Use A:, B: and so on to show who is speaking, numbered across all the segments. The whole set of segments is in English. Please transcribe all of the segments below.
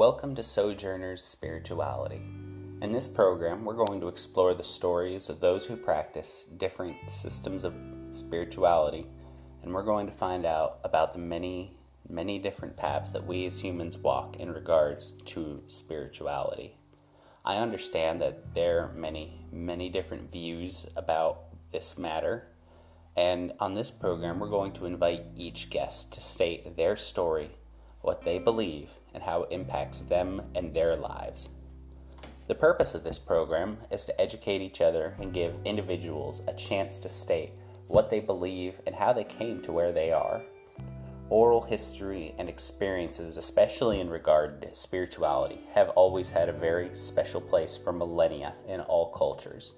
A: Welcome to Sojourner's Spirituality. In this program, we're going to explore the stories of those who practice different systems of spirituality, and we're going to find out about the many, many different paths that we as humans walk in regards to spirituality. I understand that there are many, many different views about this matter, and on this program, we're going to invite each guest to state their story, what they believe, and how it impacts them and their lives. The purpose of this program is to educate each other and give individuals a chance to state what they believe and how they came to where they are. Oral history and experiences, especially in regard to spirituality, have always had a very special place for millennia in all cultures.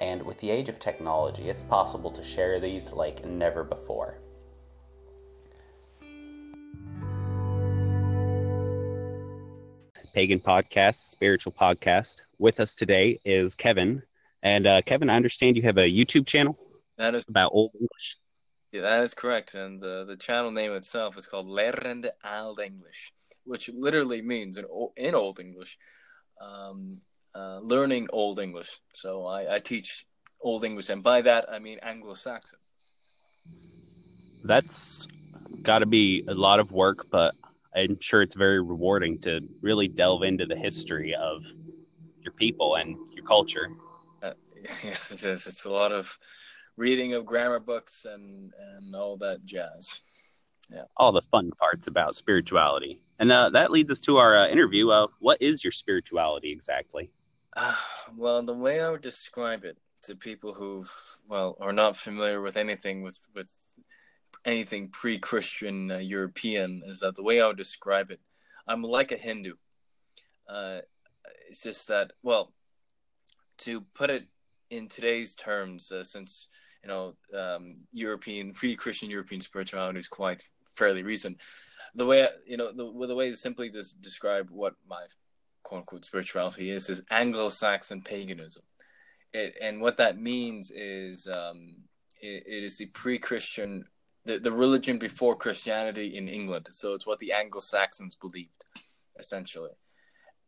A: And with the age of technology, it's possible to share these like never before. Pagan Podcast, Spiritual Podcast. With us today is Kevin. And uh, Kevin, I understand you have a YouTube channel
B: That is
A: about Old English.
B: yeah, that is correct, and the the channel name itself is called Lerende Old English, which literally means in in Old English, um, uh, learning Old English. So I, I teach Old English, and by that I mean Anglo-Saxon.
A: That's got to be a lot of work, but I'm sure it's very rewarding to really delve into the history of your people and your culture.
B: Uh, yes, it is. It's a lot of reading of grammar books and and all that jazz. Yeah.
A: All the fun parts about spirituality. And uh, that leads us to our uh, interview. Uh, what is your spirituality exactly?
B: Uh, well, the way I would describe it to people who've well are not familiar with anything with with anything pre-Christian uh, European is that the way I would describe it, I'm like a Hindu. Uh, it's just that well, to put it in today's terms, uh, since you know um, European pre-Christian European spirituality is quite fairly recent. The way you know the the way to simply just describe what my quote unquote spirituality is is Anglo-Saxon paganism. It, and what that means is um, it, it is the pre-Christian the, the religion before Christianity in England. So it's what the Anglo-Saxons believed, essentially.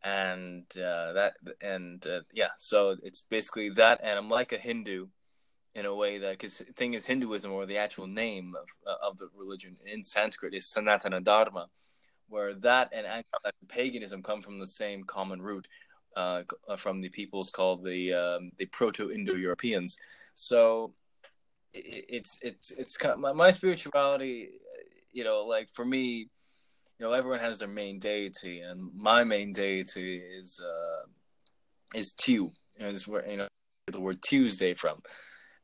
B: And uh, that and uh, yeah, so it's basically that. And I'm like a Hindu in a way that because thing is Hinduism or the actual name of uh, of the religion in Sanskrit is Sanatana Dharma, where that and paganism come from the same common root. Uh, from the peoples called the um, the Proto-Indo-Europeans. So it's it's it's my, my spirituality you know like for me you know everyone has their main deity and my main deity is uh is Tew. Is where you know the word Tuesday from.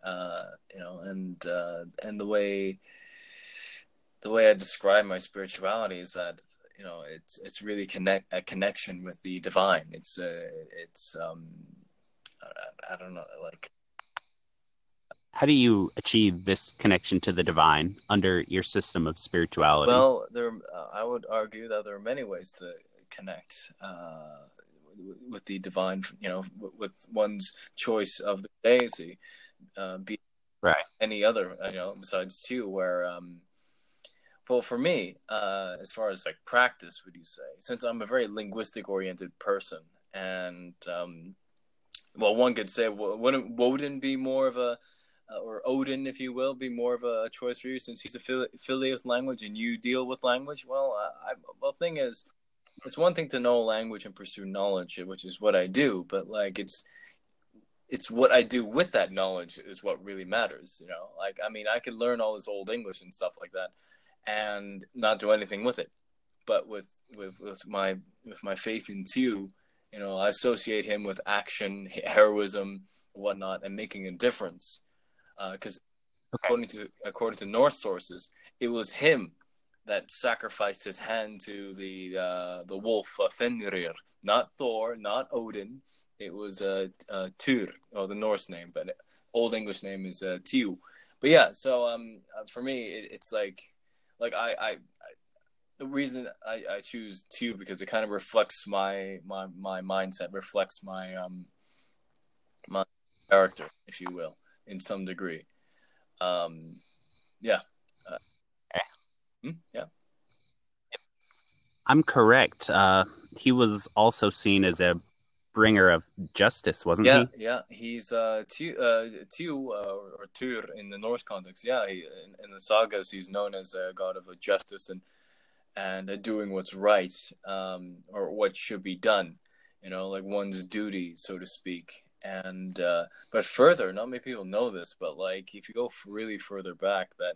B: Uh you know and uh and the way the way I describe my spirituality is that you know it's it's really connect a connection with the divine. It's uh it's um I, I don't know like
A: How do you achieve this connection to the divine under your system of spirituality?
B: Well, there, uh, I would argue that there are many ways to connect uh, with, the divine. You know, with one's choice of the deity, uh, be
A: Right.
B: any other. You know, besides Tew, where um, well, for me, uh, as far as like practice, would you say? Since I'm a very linguistic oriented person, and um, well, one could say, well, wouldn't Woden be more of a or Odin, if you will, be more of a choice for you since he's affili- affiliated with language and you deal with language? Well, uh, I, well, thing is, it's one thing to know language and pursue knowledge, which is what I do, but like it's it's what I do with that knowledge is what really matters. You know, like I mean, I could learn all this old English and stuff like that, and not do anything with it. But with with with my with my faith in Tew, you know, I associate him with action, heroism, whatnot, and making a difference because
A: Okay.
B: according to according to Norse sources, it was him that sacrificed his hand to the uh, the wolf uh, Fenrir, not Thor, not Odin. It was uh, uh, Tyr, or the Norse name, but Old English name is uh, Tew. But yeah, so um, uh, for me, it, it's like like I, I, I the reason I, I choose Tew because it kind of reflects my my my mindset, reflects my um my character, if you will, in some degree. Um, yeah. Uh,
A: Okay.
B: hmm, yeah.
A: I'm correct. Uh, he was also seen as a bringer of justice, wasn't
B: yeah,
A: he?
B: Yeah, yeah. He's uh, Tyr, uh, Tyr, uh, or Tyr in the Norse context. Yeah, he, in, in, the sagas, he's known as a god of justice and and doing what's right um, or what should be done. You know, like one's duty, so to speak. And uh, but further, not many people know this, but like if you go really further back, that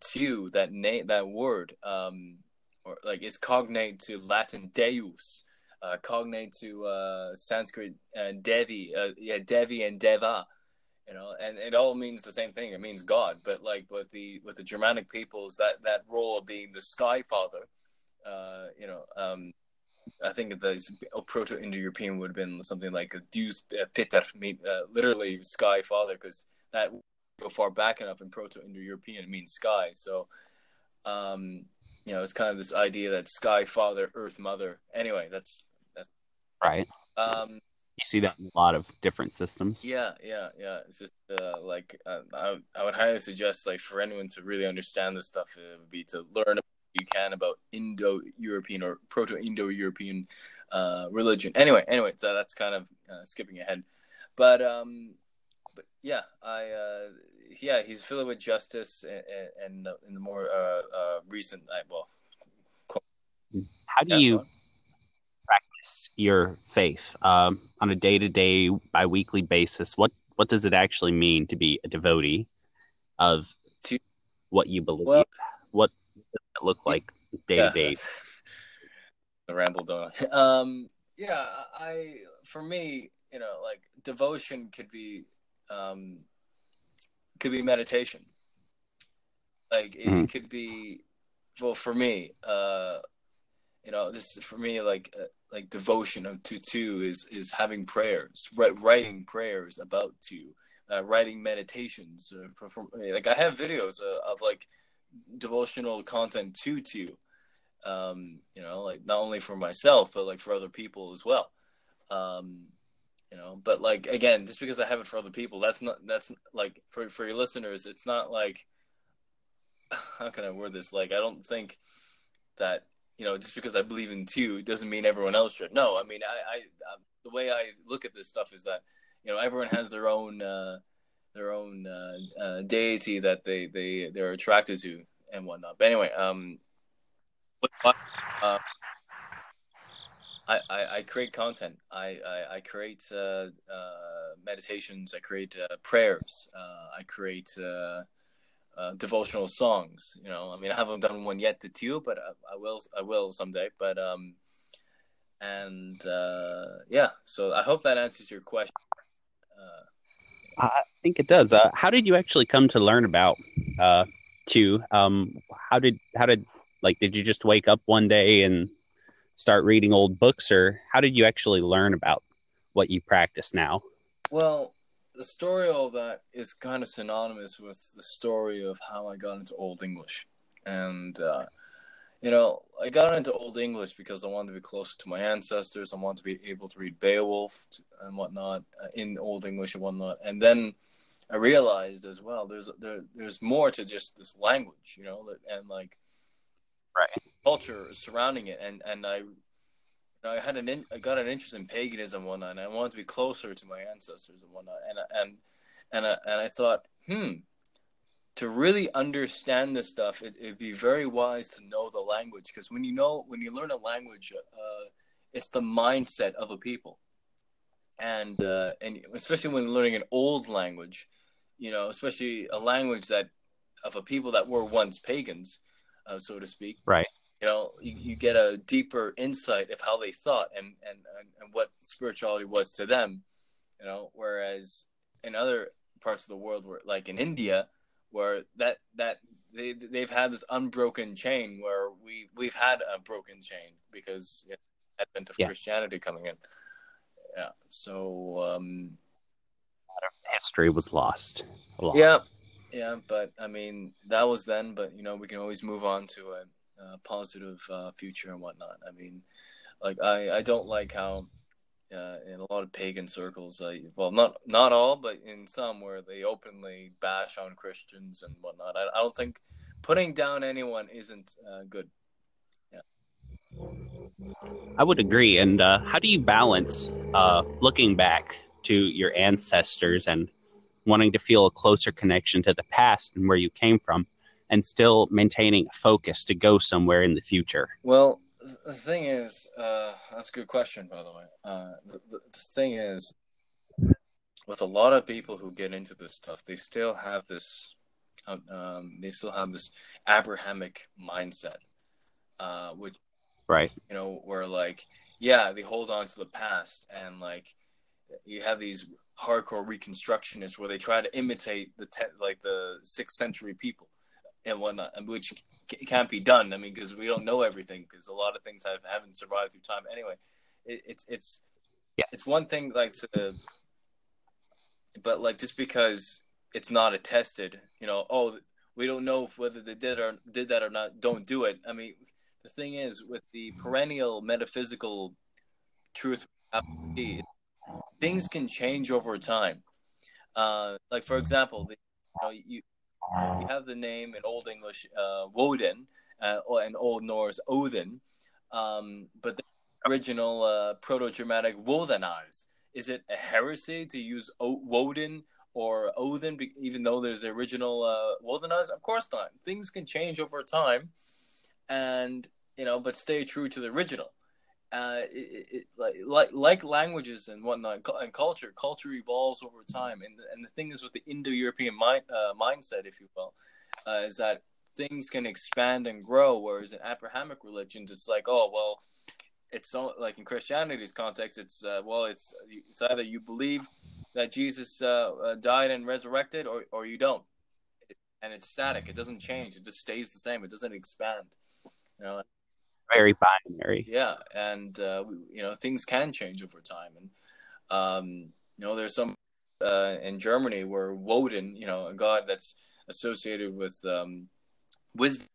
B: Tyr, that name, that word, um, or like is cognate to Latin Deus uh, cognate to uh, Sanskrit uh, Devi, uh, yeah, Devi and Deva, you know, and it all means the same thing. It means God, but like with the with the Germanic peoples, that that role of being the Sky Father, uh, you know, um, I think the Proto-Indo-European would have been something like Deus uh, Peter, uh, literally Sky Father, because that go far back enough in Proto-Indo-European it means sky. So, um, you know, it's kind of this idea that Sky Father, Earth Mother. Anyway, that's that's
A: right.
B: Um,
A: you see that in a lot of different systems.
B: Yeah, yeah, yeah. It's just uh, like uh, I, I would highly suggest, like, for anyone to really understand this stuff, it would be to learn you can about Indo-European or Proto-Indo-European uh, religion. Anyway, anyway, so that's kind of uh, skipping ahead, but um, but yeah, I uh, yeah, he's filled with justice and, and in the more uh, uh, recent, well,
A: how do yeah, you practice your faith um, on a day to day, bi weekly basis? What what does it actually mean to be a devotee of to, what you believe? Well, what it look like day to day?
B: The ramble, don't Um, yeah, I for me, you know, like devotion could be um, could be meditation. Like it mm-hmm. could be, well, for me, uh, you know, this for me, like uh, like devotion of to Tew is is having prayers, writing prayers about Tew, uh, writing meditations. Uh, like I have videos uh, of like devotional content to Tew. Um, you know, like not only for myself but like for other people as well. Um, you know but like again just because i have it for other people that's not that's like for for your listeners it's not like how can i word this like i don't think that you know just because i believe in Tew doesn't mean everyone else should no i mean i i, I the way i look at this stuff is that you know everyone has their own uh their own uh, uh deity that they they they're attracted to and whatnot but anyway um uh, I, I, I create content. I, I, I create uh, uh, meditations. I create uh, prayers. Uh, I create uh, uh, devotional songs. You know, I mean, I haven't done one yet to you, but I, I will. I will someday. But um, and yeah. So I hope that answers your question.
A: I think it does. how did you actually come to learn about uh? Um, how did how did like did you just wake up one day and start reading old books, or how did you actually learn about what you practice now?
B: Well, the story of that is kind of synonymous with the story of how I got into Old English. And, uh, you know, I got into Old English because I wanted to be closer to my ancestors. I wanted to be able to read Beowulf and whatnot uh, in Old English and whatnot. And then I realized as well, there's there, there's more to just this language, you know, and like
A: right
B: culture surrounding it, and and I. I had an in, I got an interest in paganism and whatnot, and I wanted to be closer to my ancestors and whatnot, and and and I, and I thought, hmm, to really understand this stuff, it, would be very wise to know the language because when you know when you learn a language, uh, it's the mindset of a people, and uh, and especially when learning an old language, you know, especially a language that of a people that were once pagans, uh, so to speak.
A: Right.
B: You know, you, you get a deeper insight of how they thought and, and, and, and what spirituality was to them. You know, whereas in other parts of the world, where like in India, where that that they they've had this unbroken chain where we we've had a broken chain because you know, advent of yes. Christianity coming in. Yeah. So um,
A: history was lost.
B: Yeah, yeah, but I mean that was then. But you know, we can always move on to a, a positive uh, future and whatnot. I mean, like I I don't like how uh, in a lot of pagan circles, uh, well, not not all, but in some where they openly bash on Christians and whatnot. I, I don't think putting down anyone isn't uh, good. Yeah.
A: I would agree. And uh, how do you balance uh, looking back to your ancestors and wanting to feel a closer connection to the past and where you came from, and still maintaining a focus to go somewhere in the future?
B: Well, the thing is, uh, that's a good question, by the way. Uh, the, the, the thing is, with a lot of people who get into this stuff, they still have this, um, um they still have this Abrahamic mindset, uh, which,
A: right,
B: you know, where like, yeah, they hold on to the past, and like, you have these hardcore reconstructionists where they try to imitate the te- like the sixth century people and whatnot, which can't be done. I mean, because we don't know everything, because a lot of things have haven't survived through time. Anyway, it, it's it's yeah. it's one thing like to, but like just because it's not attested, you know, oh, we don't know whether they did or did that or not. Don't do it. I mean, the thing is with the perennial metaphysical truth, things can change over time. Uh, like for example, the, you know, you you have the name in Old English uh, Woden uh, in Old Norse Odin, um, but the original uh, Proto-Germanic Wodanaz. Is it a heresy to use o- Woden or Odin, even though there's the original uh, Wodanaz? Of course not. Things can change over time, and you know, but stay true to the original uh, like like languages and whatnot and culture, culture evolves over time. And and the thing is with the Indo-European mind, uh, mindset, if you will, uh, is that things can expand and grow. Whereas in Abrahamic religions, it's like, oh well, it's so like in Christianity's context, it's uh, well, it's it's either you believe that Jesus uh, uh, died and resurrected, or or you don't, and it's static. It doesn't change. It just stays the same. It doesn't expand. You know,
A: very binary.
B: Yeah, and uh, you know things can change over time, and um, you know there's some uh, in Germany where Woden, you know, a god that's associated with um, wisdom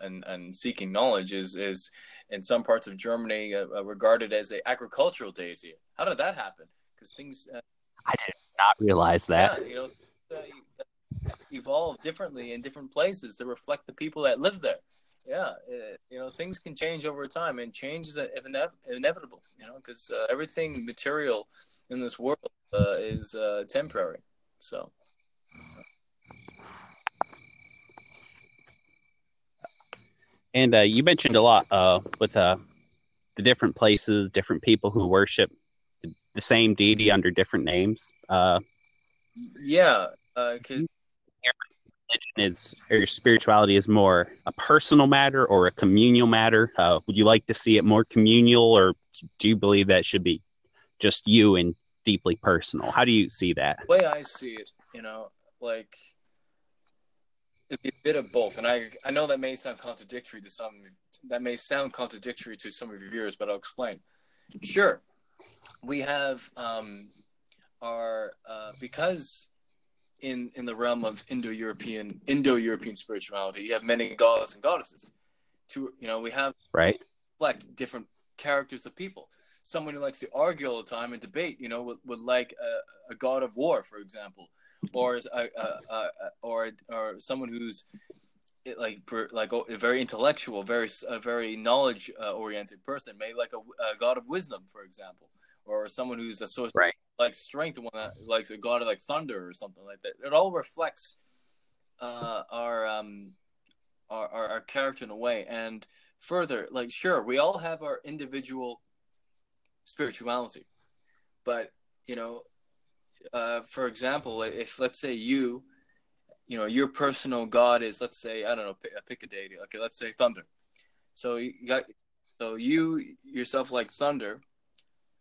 B: and, and seeking knowledge, is is in some parts of Germany uh, uh regarded as a agricultural deity. How did that happen? Because things. Uh,
A: I did not realize that.
B: Yeah, you know, uh, evolve differently in different places to reflect the people that live there yeah, it, you know, things can change over time, and change is ine- inevitable. You know, because uh, everything material in this world uh, is uh, temporary. So.
A: And uh, you mentioned a lot uh, with uh, the different places, different people who worship the same deity under different names.
B: yeah, because
A: religion is or your spirituality is more a personal matter or a communal matter? Uh, would you like to see it more communal, or do you believe that should be just you and deeply personal? How do you see that?
B: The way I see it, you know, like it'd be a bit of both, and I I know that may sound contradictory to some that may sound contradictory to some of your viewers, but I'll explain. Sure, we have um, our uh, because in in the realm of Indo-European Indo-European spirituality. You have many gods and goddesses. To you know, we have
A: right
B: reflect different characters of people. Someone who likes to argue all the time and debate, you know, would, would like a, a god of war, for example, or a, a, a, or or someone who's like like a very intellectual, very a very knowledge uh, oriented person, maybe like a, a god of wisdom, for example, or someone who's associated
A: right
B: like strength one that like a god of like thunder or something like that. It all reflects uh, our um our, our, our character in a way. And further, like sure, we all have our individual spirituality, but you know, uh, for example, if let's say you, you know, your personal god is let's say I don't know, pick, pick a deity. Okay, let's say thunder. So you got so you yourself like thunder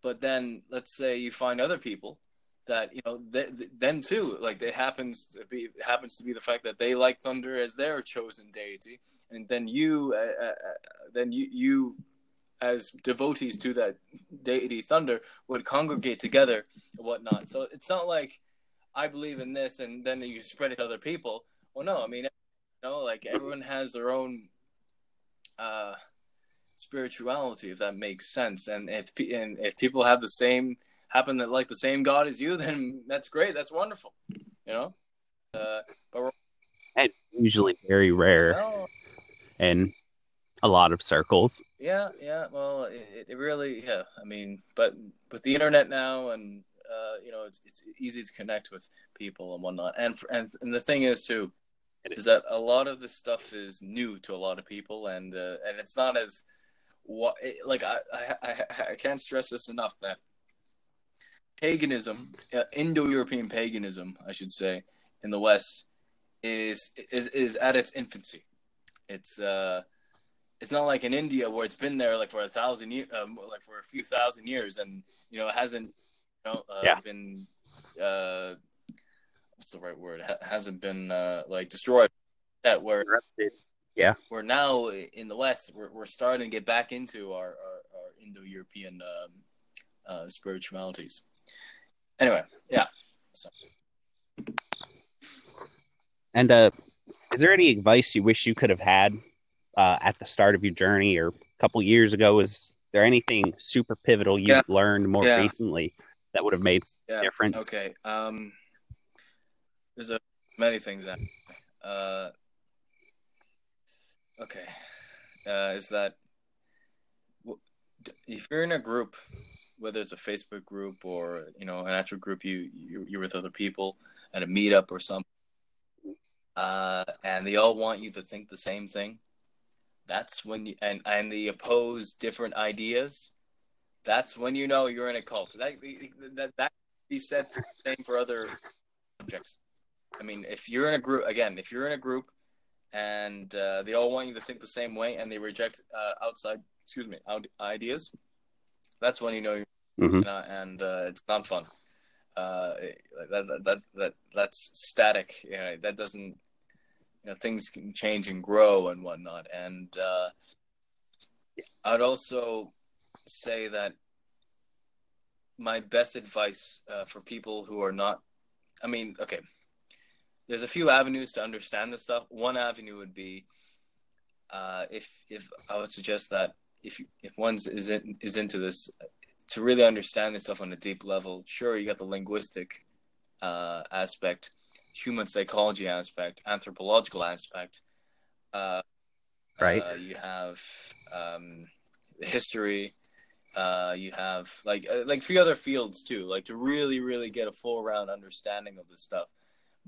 B: but then let's say you find other people that you know they, then too like it happens to be happens to be the fact that they like thunder as their chosen deity and then you uh, uh, uh, then you you as devotees to that deity thunder would congregate together and whatnot. So it's not like i believe in this and then you spread it to other people. Well no i mean you know like everyone has their own uh spirituality, if that makes sense. And if and if people have the same happen that like the same God as you, then that's great. That's wonderful. You know, uh, but
A: and usually very rare. And a lot of circles.
B: Yeah, yeah. Well, it, it really, yeah. I mean, but with the internet now, and uh, you know, it's it's easy to connect with people and whatnot. And and and the thing is too, is that a lot of this stuff is new to a lot of people, and uh, and it's not as what like I, I I can't stress this enough that paganism, uh, Indo-European paganism, I should say, in the West is is is at its infancy. It's uh, it's not like in India where it's been there like for a thousand years, um, like for a few thousand years, and you know it hasn't, you know, uh, yeah. been uh, what's the right word? It hasn't been uh, like destroyed. That where
A: yeah,
B: we're now in the West, we're we're starting to get back into our our, our Indo-European um, uh, spiritualities. Anyway, yeah. So.
A: And uh, is there any advice you wish you could have had uh, at the start of your journey or a couple years ago? Is there anything super pivotal you've yeah. learned more yeah. recently that would have made yeah. difference?
B: Okay. Um, there's a, many things that. Uh, okay. Uh, is that if you're in a group, whether it's a Facebook group or you know an actual group you you're with other people at a meetup or something, uh, and they all want you to think the same thing, that's when you and and they oppose different ideas. That's when you know you're in a cult. That that that be said the same for other subjects. I mean, if you're in a group again, if you're in a group and uh, they all want you to think the same way and they reject uh, outside, excuse me, ideas, that's when you know, mm-hmm. uh, and it's not fun. Uh, that, that that that that's static. You know, that doesn't you know, things can change and grow and whatnot. And uh, I'd also say that my best advice uh, for people who are not, I mean, okay, there's a few avenues to understand this stuff. One avenue would be uh, if if I would suggest that if you, if one is in, is into this to really understand this stuff on a deep level. Sure, you got the linguistic uh, aspect, human psychology aspect, anthropological aspect. Uh,
A: right.
B: Uh, you have um, history. Uh, you have like uh, like few other fields too, like to really really get a full round understanding of this stuff.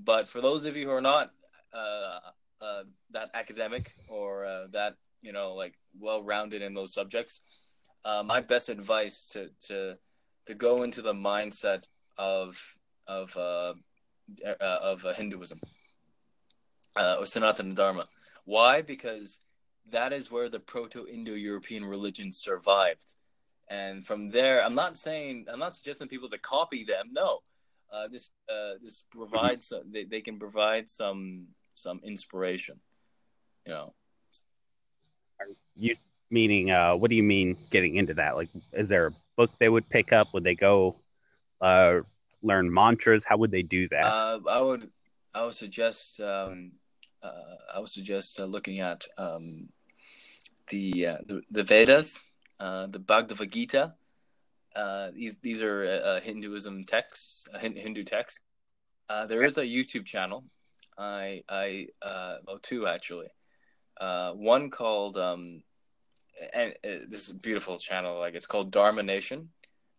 B: But for those of you who are not uh, uh, that academic or that you know like well rounded in those subjects, my best advice to to to go into the mindset of of uh, of uh, Hinduism uh, or Sanatana Dharma. Why? Because that is where the Proto-Indo-European religion survived, and from there, I'm not saying I'm not suggesting people to copy them. No, uh, this uh, this provides they, they can provide some some inspiration. You know.
A: You meaning uh, what do you mean getting into that? Like, is there a book they would pick up? Would they go uh, learn mantras? How would they do that?
B: Uh, I would I would suggest um, uh, I would suggest uh, looking at um, the, uh, the, the Vedas, uh, the Bhagavad Gita. Uh, these these are uh, uh, Hinduism texts, uh, Hindu texts. there is a YouTube channel. I I well two actually. one called um, and this is a beautiful channel. Like it's called Dharma Nation,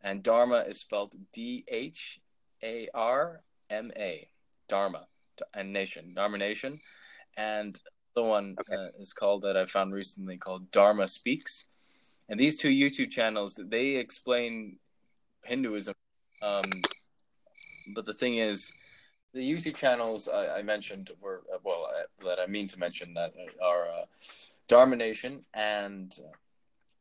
B: and Dharma is spelled D H a R M A, Dharma and Nation, Dharma Nation, and the one okay. uh, is called that I found recently called Dharma Speaks, and these two YouTube channels they explain Hinduism, um, but the thing is, the YouTube channels I, I mentioned were uh, well uh, that I mean to mention that are uh, Dharma Nation and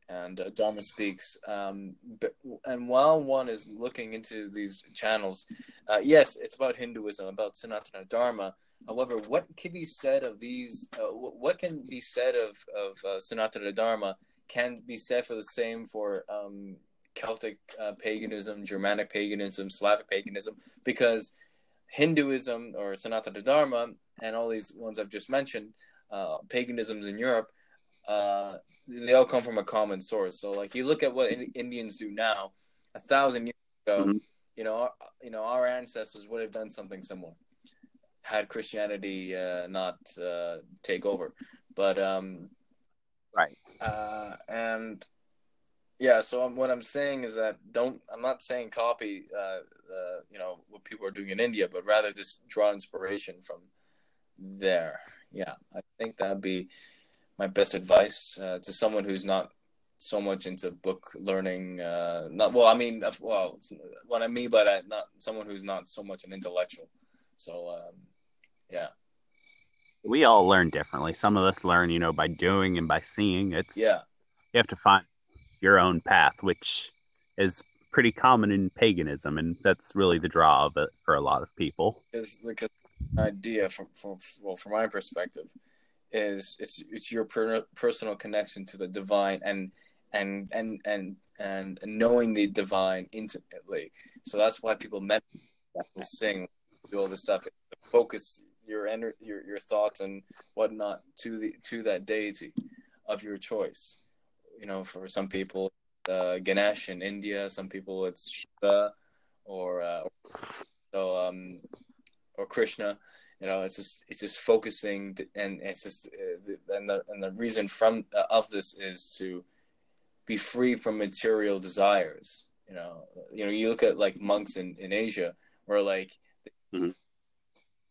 B: and uh, Dharma Speaks. Um, but, and while one is looking into these channels, uh, yes, it's about Hinduism, about Sanatana Dharma. However, what can be said of these? Uh, what can be said of of uh, Sanatana Dharma can be said for the same for um, Celtic uh, paganism, Germanic paganism, Slavic paganism, because Hinduism or Sanatana Dharma and all these ones I've just mentioned, uh, paganisms in Europe uh, they all come from a common source. So like you look at what Indians do now, a thousand years ago, mm-hmm. you know, our, you know, our ancestors would have done something similar had Christianity uh, not uh, take over. But um,
A: Right.
B: Uh, and yeah, so I'm, what I'm saying is that don't. I'm not saying copy, uh, you know, what people are doing in India, but rather just draw inspiration from there. Yeah, I think that'd be my best advice uh, to someone who's not so much into book learning. Uh, not well, I mean, well, what I mean by that, not someone who's not so much an intellectual. So, um, yeah.
A: We all learn differently. Some of us learn, you know, by doing and by seeing. It's
B: yeah.
A: You have to find your own path, which is pretty common in paganism, and that's really the draw of it for a lot of people.
B: Is the idea from from well, from my perspective, is it's it's your per- personal connection to the divine and and and and and knowing the divine intimately. So that's why people meditate, sing, do all this stuff, focus your ener- your your thoughts and whatnot to the to that deity of your choice you know, for some people, uh, Ganesh in India. Some people it's Shiva, or uh, so um, or Krishna. You know, it's just it's just focusing, and it's just uh, and the and the reason from uh, of this is to be free from material desires. You know, you know, you look at like monks in in Asia, where like. Mm-hmm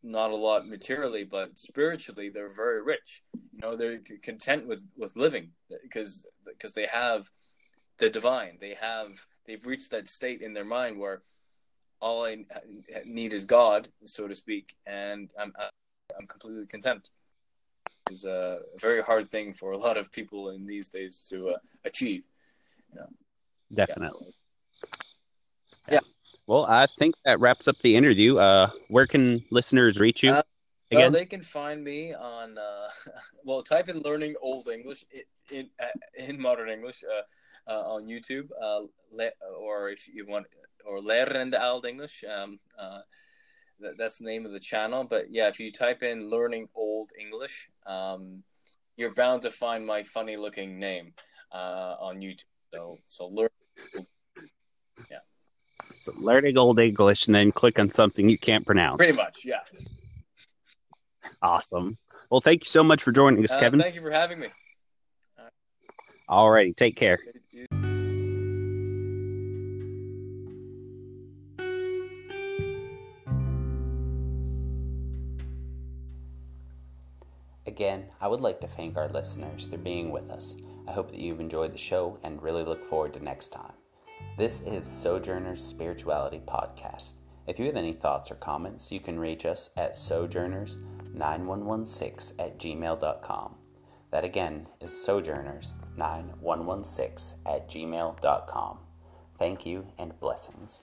B: not a lot materially, but spiritually they're very rich. You know, they're content with with living because because they have the divine. They have they've reached that state in their mind where all I need is God, so to speak, and I'm I'm completely content. It's a very hard thing for a lot of people in these days to uh, achieve. You know?
A: Definitely. Yeah. yeah. Well, I think that wraps up the interview. Uh, where can listeners reach you? Uh,
B: again? Well, they can find me on. Uh, well, type in "learning Old English" in in, uh, in modern English uh, uh, on YouTube, or if you want, or "Lärande Old English." Um, that, that's the name of the channel. But yeah, if you type in "learning Old English," um, you're bound to find my funny-looking name on YouTube. So, so learn. Yeah.
A: So learning Old English and then click on something you can't pronounce.
B: Pretty much, yeah.
A: Awesome. Well, thank you so much for joining us, uh, Kevin.
B: Thank you for having me.
A: All right. Take care. Again, I would like to thank our listeners for being with us. I hope that you've enjoyed the show and really look forward to next time. This is Sojourner's Spirituality Podcast. If you have any thoughts or comments, you can reach us at sojourners9116 at gmail.com. That again is sojourners9116 at gmail.com. Thank you and blessings.